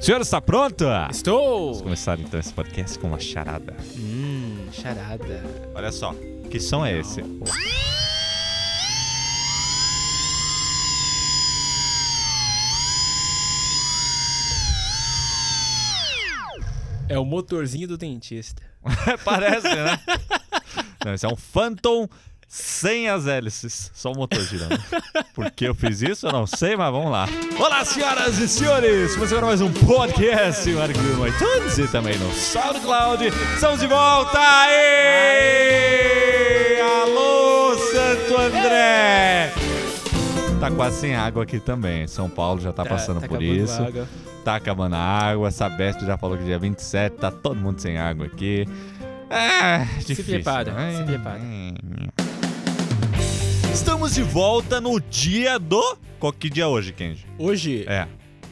Senhor, está pronto? Estou! Vamos começar então esse podcast com uma charada. Hum, charada. Olha só, que som é esse? É o motorzinho do dentista. Parece, né? Não, esse é um Phantom sem as hélices, só o motor girando. Por que eu fiz isso? Eu não sei, mas vamos lá. Olá, senhoras e senhores! Começando agora mais um podcast, Marco no iTunes e também no SoundCloud. Estamos de volta! Aê! Alô, Santo André! Tá quase sem água aqui também. São Paulo já tá, passando por acabando isso. água. Tá acabando a água. Sabesp já falou que dia 27 tá todo mundo sem água aqui. É, difícil. prepara, né? se prepara. Estamos de volta no dia do. Qual que dia é hoje, Kenji? Hoje, É.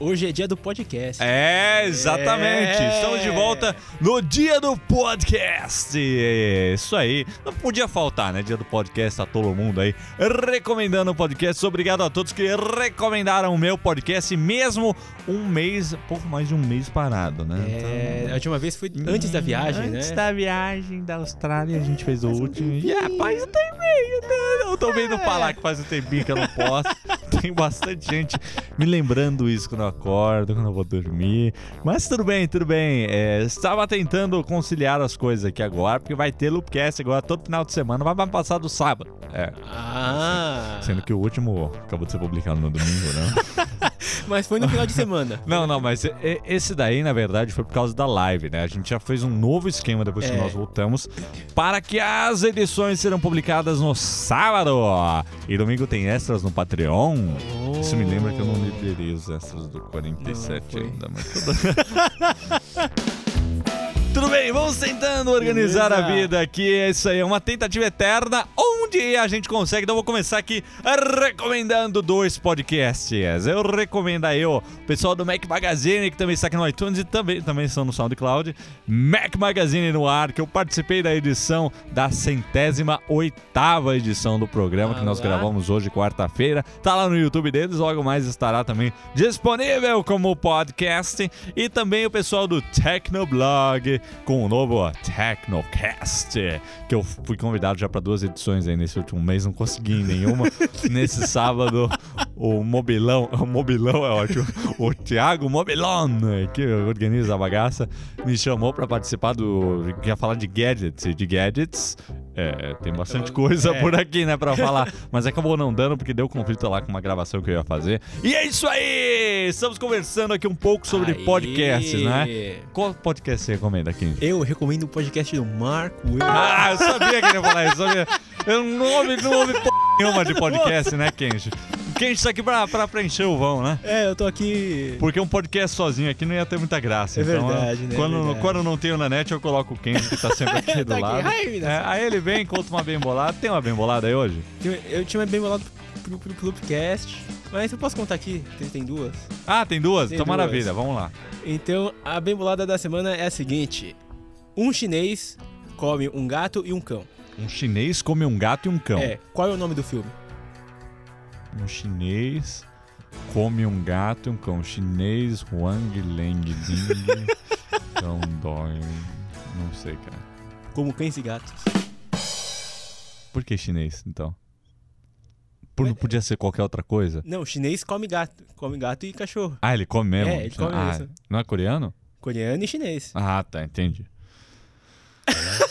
hoje é dia do podcast. É, exatamente. É. Estamos de volta no dia do podcast. É, Isso aí. Não podia faltar, né? Dia do podcast, tá todo mundo aí recomendando o podcast. Obrigado a todos que recomendaram o meu podcast, mesmo um mês, pouco mais de um mês parado, né? É, Então- a última vez foi antes da viagem, Antes né? da viagem da Austrália, a gente fez o último. E é, faz um tempinho, né? Eu tô vendo falar que faz um tempinho que eu não posso. Tem bastante gente me lembrando isso quando eu acordo, quando eu vou dormir. Mas tudo bem, tudo bem. É, estava tentando conciliar as coisas aqui agora, porque vai ter Loopcast agora todo final de semana, vai passar do sábado. É. Ah, Sendo que o último acabou de ser publicado no domingo, né? mas foi no final de semana. Não, não, mas esse daí, na verdade, foi por causa da live, né? A gente já fez um novo esquema depois que É. nós voltamos para que as edições serão publicadas no sábado. E domingo tem extras no Patreon. Isso me lembra que eu não liberei os extras do 47 Não, ainda, mas tudo... Tudo bem, vamos tentando organizar a Beleza. vida aqui. É isso aí, é uma tentativa eterna. Onde a gente consegue. Então, eu vou começar aqui recomendando dois podcasts. Eu recomendo aí o pessoal do Mac Magazine, que também está aqui no iTunes e também, também estão no SoundCloud. Mac Magazine no ar, que eu participei da edição da centésima oitava edição do programa que nós Olá. gravamos hoje, quarta-feira. Tá lá no YouTube deles, logo mais estará também disponível como podcast. E também o pessoal do Tecnoblog com o novo Tecnocast, que eu fui convidado já para duas edições aí nesse último mês, não consegui nenhuma. Nesse sábado, o Mobilão, o Mobilão é ótimo, o Thiago Mobilon, que organiza a bagaça, me chamou para participar do. ia falar de gadgets. De gadgets, é, tem bastante coisa É. por aqui, né, pra falar. Mas acabou não dando porque deu conflito lá com uma gravação que eu ia fazer. E é isso aí! Estamos conversando aqui um pouco sobre Aí. podcasts, né? Qual podcast você recomenda aqui? Eu recomendo o podcast do Marco Will. Ah, eu sabia que ele ia falar isso. Sabia. Eu não ouvi, não ouvi p nenhuma de podcast, né, Kenji? Kenji tá aqui pra, pra preencher o vão, né? É, eu tô aqui. Porque um podcast sozinho aqui não ia ter muita graça. É então, verdade, né? Quando, É verdade. quando não tem o Nanete, eu coloco o Kenji, que tá sempre aqui do Tá lado. É, aí ele vem, conta uma bem bolada. Tem uma bem bolada aí hoje? Eu, tinha bem bolado pro, pro, pro Loopcast, mas eu posso contar aqui, tem, tem duas. Ah, tem duas? Tem então duas. maravilha, vamos lá. Então, a bem bolada da semana é a seguinte: um chinês come um gato e um cão. Um chinês come um gato e um cão. É, qual é o nome do filme? Um chinês come um gato e um cão. Chinês, Wang, Leng, Ding, Cão, Dói. Não sei, cara. Como Cães e Gatos. Por que chinês, então? Por, não podia ser qualquer outra coisa? Não, chinês come gato, come gato e cachorro. Ah, ele come mesmo? É, ele come ah, isso. Não é coreano? Coreano e chinês. Ah, tá, entendi.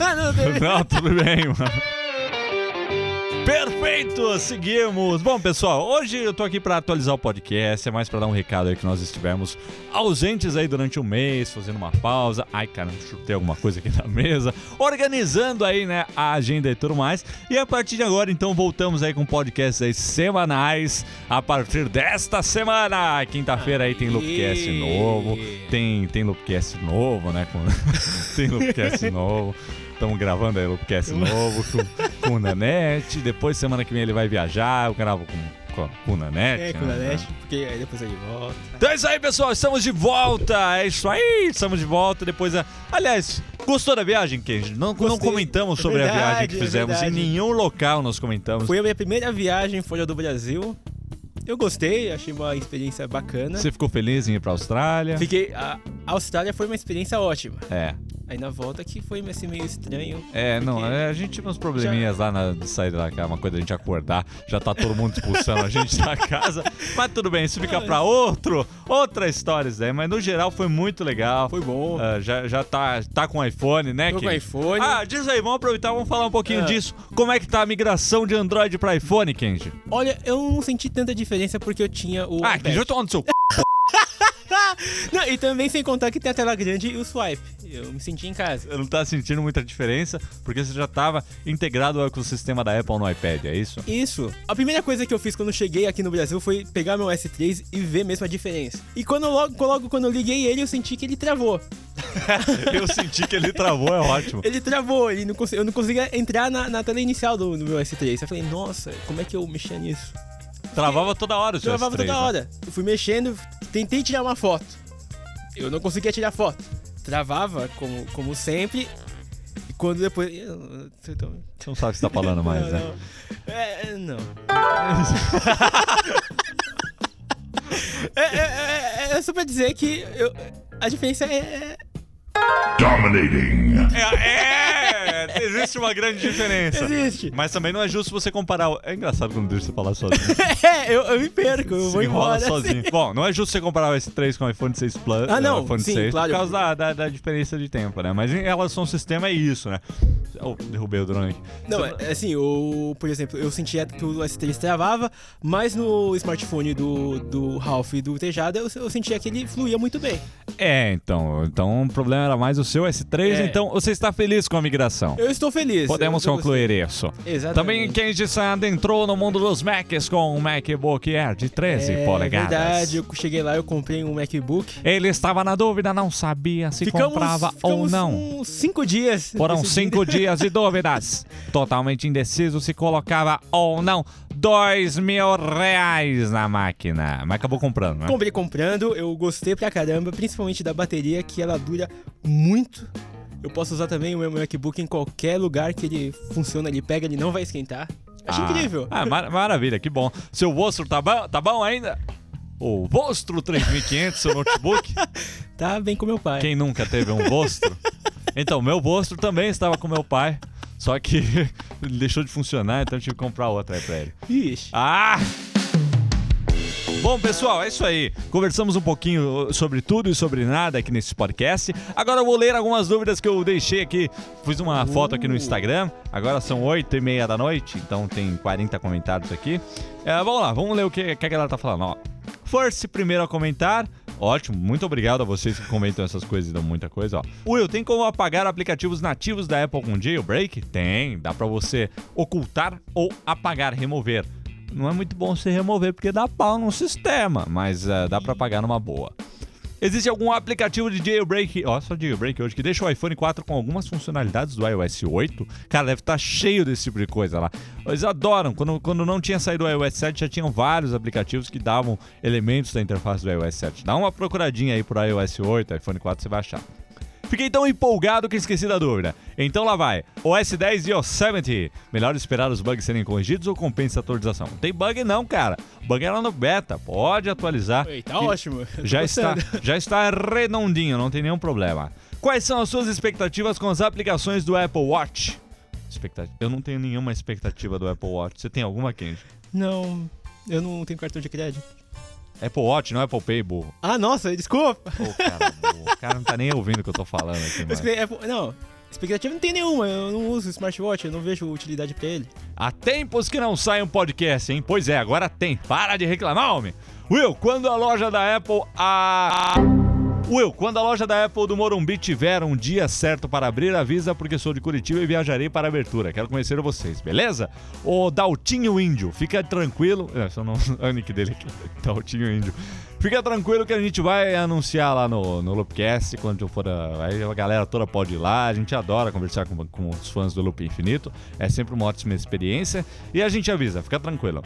Não, tudo bem, mano. Perfeito, seguimos. Bom, pessoal, hoje eu tô aqui pra atualizar o podcast, é mais pra dar um recado aí que nós estivemos ausentes aí durante um mês, fazendo uma pausa. Ai, cara, chutei alguma coisa aqui na mesa, organizando aí, né, a agenda e tudo mais. E a partir de agora, então, voltamos aí com podcasts aí semanais a partir desta semana. Quinta-feira aí tem Loopcast novo, tem tem Loopcast novo, né, tem Loopcast novo. Estamos gravando aí o Loopcast novo com, com o Nanete. Depois, semana que vem, ele vai viajar. Eu gravo com, com, com o Nanete. É, com né? a Nest, porque aí depois ele volta. Então é isso aí, pessoal. Estamos de volta. É isso aí. Estamos de volta. Depois, a... aliás, gostou da viagem, Kenji? Não, não comentamos É sobre a viagem verdade, que é fizemos. em verdade. nenhum local nós comentamos. Foi a minha primeira viagem fora do Brasil. Eu gostei, achei uma experiência bacana. Você ficou feliz em ir pra Austrália? Fiquei. A Austrália foi uma experiência ótima. É. Aí na volta que foi assim, meio estranho. É, não, é, a gente tinha uns probleminhas lá na de sair da casa, uma coisa da gente acordar, já tá todo mundo expulsando a gente da casa. Mas tudo bem, isso fica pra outro, outra história isso daí. Mas no geral foi muito legal. Foi bom. Ah, já, já tá, tá com iPhone, né, Tô com Kim? iPhone. Ah, diz aí, vamos aproveitar, vamos falar um pouquinho Ah. disso. Como é que tá a migração de Android pra iPhone, Kenji? Olha, eu não senti tanta diferença porque eu tinha o. Ah. Kenji, eu tô no seu c... Não, e também sem contar que tem a tela grande e o swipe. Eu me senti em casa. Eu não tá sentindo muita diferença, porque você já tava integrado ao ecossistema da Apple no iPad, é isso? Isso. A primeira coisa que eu fiz quando cheguei aqui no Brasil foi pegar meu S3 e ver mesmo a diferença. E quando logo, logo quando eu liguei ele, eu senti que ele travou. Eu senti que ele travou, é ótimo. Ele travou, ele não eu não conseguia entrar na, na tela inicial do, do meu S3. Eu falei, nossa, como é que eu mexia nisso? Travava toda hora o Travava S3, toda né? hora. Eu fui mexendo, tentei tirar uma foto. Eu não conseguia tirar foto. Travava, como, como sempre. E quando depois. eu- eu tô- Você não sabe o que você tá falando mais, não, né? não. É, é, não. é, é, é, é só pra dizer que eu- a diferença é. Dominating. É, é, existe uma grande diferença. Existe. Mas também não é justo você comparar. É engraçado quando deixa você falar sozinho. É, eu, eu me perco, eu Se vou embora. sozinho. Bom, não é justo você comparar o S3 com o iPhone 6 Plus. Ah, não, o iPhone sim, 6 claro. por causa da, da, da diferença de tempo, né? Mas em relação ao sistema é isso, né? Oh, derrubei o drone aqui. Não, é, assim, o, por exemplo, eu sentia que o S3 travava, mas no smartphone do, do Ralph e do Tejada eu, eu sentia que ele fluía muito bem. É, então. Então o problema era mais o seu S3, É. então você está feliz com a migração. Eu estou feliz. Podemos eu, eu concluir isso. gostei. Exatamente. Também quem disse adentrou no mundo dos Macs com um MacBook Air de 13 é polegadas. verdade, eu cheguei lá, eu comprei um MacBook. Ele estava na dúvida, não sabia se ficamos, comprava ou ficamos não. uns cinco dias. Foram cinco dias de dúvidas. Totalmente indeciso se colocava ou não. Dois mil reais na máquina. Mas acabou comprando, né? Comprei comprando, eu gostei pra caramba, principalmente da bateria, que ela dura muito. Eu posso usar também o meu MacBook em qualquer lugar que ele funciona, ele pega, ele não vai esquentar. Achei Ah, incrível. Ah, mar- maravilha, que bom. Seu Vostro tá bom, tá bom ainda? O Vostro 3500, seu notebook? Tá bem com meu pai. Quem nunca teve um Vostro? Então, meu Vostro também estava com meu pai. Só que ele deixou de funcionar, então eu tive que comprar outra aí pra ele. Ixi. Ah! Bom, pessoal, é isso aí. Conversamos um pouquinho sobre tudo e sobre nada aqui nesse podcast. Agora eu vou ler algumas dúvidas que eu deixei aqui. Fiz uma foto aqui no Instagram. Agora são 8 e meia da noite, então tem 40 comentários aqui. É, vamos lá, vamos ler o que, que a galera tá falando. Ó. First, primeiro a comentar. Ótimo, muito obrigado a vocês que comentam essas coisas e dão muita coisa. Ó. Will, tem como apagar aplicativos nativos da Apple com jailbreak? Tem, dá pra você ocultar ou apagar, remover. Não é muito bom você remover porque dá pau no sistema, mas eh, dá pra apagar numa boa. Existe algum aplicativo de jailbreak, ó, só jailbreak hoje, que deixa o iPhone 4 com algumas funcionalidades do iOS 8? Cara, deve estar cheio desse tipo de coisa lá. Eles adoram, quando, quando não tinha saído o iOS 7, já tinham vários aplicativos que davam elementos da interface do iOS 7. Dá uma procuradinha aí pro iOS 8, iPhone 4 você vai achar. Fiquei tão empolgado que esqueci da dúvida. Então lá vai. OS 10 e Yosemite. Melhor esperar os bugs serem corrigidos ou compensa a atualização? Não tem bug não, cara. Bug era no beta. Pode atualizar. Oi, tá ótimo. Já está, já está redondinho, não tem nenhum problema. Quais são as suas expectativas com as aplicações do Apple Watch? Expectativa. Eu não tenho nenhuma expectativa do Apple Watch. Você tem alguma, Kenji? Não, eu não tenho cartão de crédito. Apple Watch, não Apple Pay, burro. Ah, nossa, desculpa. Pô, cara, burro. O cara não tá nem ouvindo o que eu tô falando aqui, mano. É, Não, expectativa não tem nenhuma. Eu não uso smartwatch, eu não vejo utilidade pra ele. Há tempos que não sai um podcast, hein? Pois é, agora tem. Para de reclamar, homem. Will, quando a loja da Apple a... Will, quando a loja da Apple do Morumbi tiver um dia certo para abrir, avisa porque sou de Curitiba e viajarei para a abertura. Quero conhecer vocês, beleza? O Daltinho Índio, fica tranquilo. É, não é o nick dele aqui. Daltinho Índio. Fica tranquilo que a gente vai anunciar lá no, no Loopcast quando for. A, aí a galera toda pode ir lá. A gente adora conversar com, com os fãs do Loop Infinito. É sempre uma ótima experiência. E a gente avisa, fica tranquilo.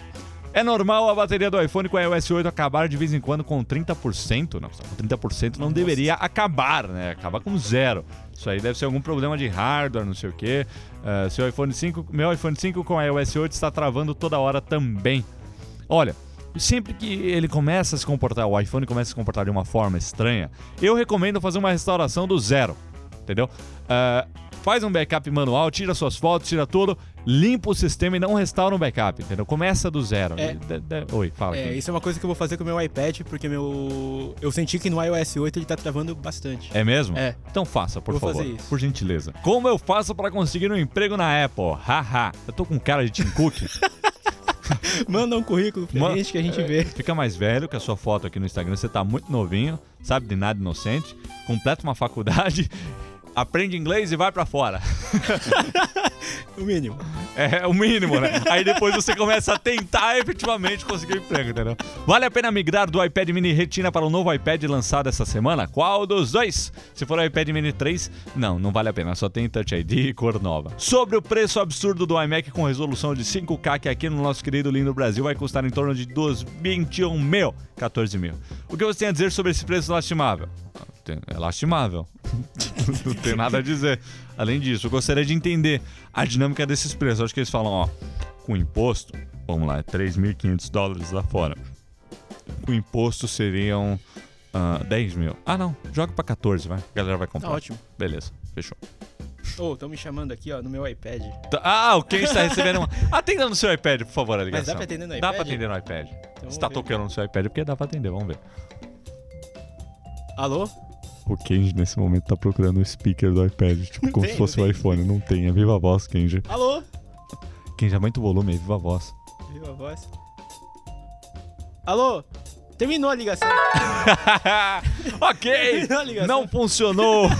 É normal a bateria do iPhone com a iOS 8 acabar de vez em quando com 30%. Não, com 30% não deveria acabar, né? Acaba com zero. Isso aí deve ser algum problema de hardware, não sei o quê. Eh, seu iPhone 5, meu iPhone 5 com iOS 8 está travando toda hora também. Olha, sempre que ele começa a se comportar, o iPhone começa a se comportar de uma forma estranha, eu recomendo fazer uma restauração do zero, entendeu? Ah, faz um backup manual, tira suas fotos, tira tudo, limpa o sistema e não restaura um backup, entendeu? Começa do zero. É. De- de- Oi, fala É, aqui. isso é uma coisa que eu vou fazer com o meu iPad, porque meu. Eu senti que no iOS 8 ele tá travando bastante. É mesmo? É. Então faça, por Vou favor. fazer isso. Por gentileza. Como eu faço pra conseguir um emprego na Apple? Haha. eu tô com cara de Tim Cook. Manda um currículo pra gente que a gente vê. Fica mais velho que a sua foto aqui no Instagram. Você tá muito novinho, sabe de nada inocente, completa uma faculdade, aprende inglês e vai pra fora. O mínimo. É o mínimo, né? Aí depois você começa a tentar efetivamente conseguir emprego, entendeu? Vale a pena migrar do iPad mini Retina para o novo iPad lançado essa semana? Qual dos dois? Se for o iPad mini 3, não, não vale a pena, só tem Touch ID e cor nova. Sobre o preço absurdo do iMac com resolução de 5K, que aqui no nosso querido lindo Brasil vai custar em torno de 2, 21 mil, 14 mil. O que você tem a dizer sobre esse preço lastimável? Tem- É lastimável. Não tem nada a dizer. Além disso, eu gostaria de entender a dinâmica desses preços. Eu acho que eles falam, ó, com imposto, vamos lá, é 3.500 dólares lá fora. Com imposto seriam ah, 10 mil. Ah, não, joga pra 14, vai. A galera vai comprar. Tá ótimo. Beleza, fechou. Ô, estão me chamando aqui, ó, no meu iPad. Tá- Ah, o Ken está recebendo uma. Atenda no seu iPad, por favor, a ligação. dá pra atender no Dá iPad? pra atender no iPad. Se tá tocando no seu iPad, porque dá pra atender, vamos ver. Alô? O Kenji nesse momento tá procurando o speaker do iPad, tipo, como tem, se fosse o tem. iPhone. Não tem, é viva voz, Kenji. Alô? Kenji, aumenta o volume, é viva voz. Viu a voz? Alô? Terminou a ligação. ok, Terminou a ligação. não funcionou.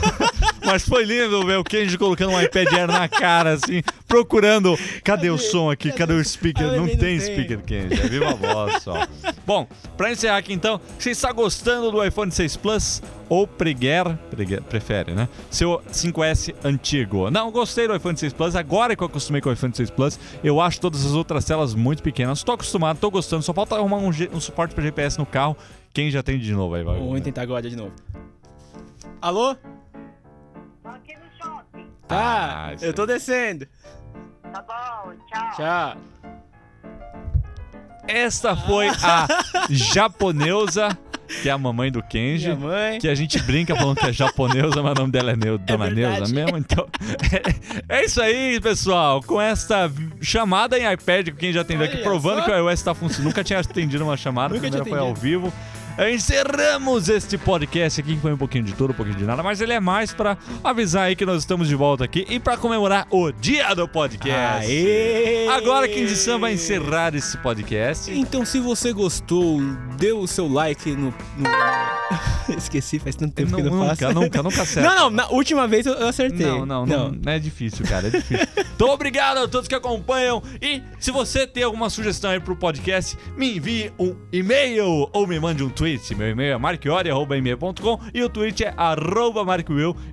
Mas foi lindo ver o Kenji colocando um iPad Air na cara, assim, procurando. Cadê o som aqui? Cadê o speaker? Não tem speaker, Kenji. É viva voz só. Bom, pra encerrar aqui então, você está gostando do iPhone 6 Plus ou preguer, preguer prefere, né? Seu 5S antigo. Não, gostei do iPhone 6 Plus. Agora que eu acostumei com o iPhone 6 Plus, eu acho todas as outras telas muito pequenas. Tô acostumado, tô gostando. Só falta arrumar um, um suporte para GPS no carro. Quem já tem de novo aí, vai. Vamos tentar agora de novo. Alô? Tá, Ah, eu tô descendo. Tá bom, tchau. Tchau. Esta foi a japonesa, que é a mamãe do Kenji. Minha mãe. Que a gente brinca falando que é japonesa, mas o nome dela é Neu, Dona verdade. Neuza mesmo. Então, é, é isso aí, pessoal. Com esta chamada em iPad, quem já atendeu aqui, provando só. que o iOS está funcionando. Nunca tinha atendido uma chamada, a Nunca primeira tinha foi ao vivo. Encerramos este podcast aqui, que foi um pouquinho de tudo, um pouquinho de nada, mas ele é mais pra avisar aí que nós estamos de volta aqui e pra comemorar o dia do podcast. Aê! Agora quem de vai encerrar esse podcast. Então, se você gostou, dê o seu like no. no- Esqueci, faz tanto tempo Não, que eu não nunca, faço. nunca, nunca acerta. Não, não, na última vez eu eu acertei. Não, não, não, não é difícil, cara, é difícil. então, obrigado a todos que acompanham. E se você tem alguma sugestão aí pro podcast, me envie um e-mail ou me mande um tweet. Meu e-mail é marquiori.com e o tweet é arroba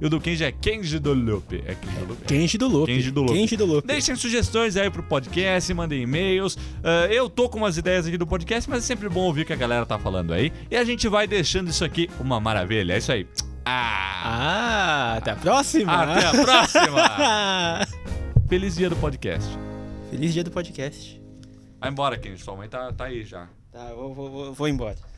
e o do Kenji é Kenji do Lupe. É Kenji do Lupe. Kenji do Lope. Kenji do Lope. Kenji do Lope. Deixem sugestões aí pro podcast, mandem e-mails. Ah, eu tô com umas ideias aqui do podcast, mas é sempre bom ouvir o que a galera tá falando aí. E a gente vai deixando isso aqui uma maravilha. É isso aí. Ah! Ah, até a próxima. Até a próxima! Feliz dia do podcast. Feliz dia do podcast. Vai embora, Kenji. Sua mãe tá, tá aí já. Tá, vou, vou, vou, vou embora.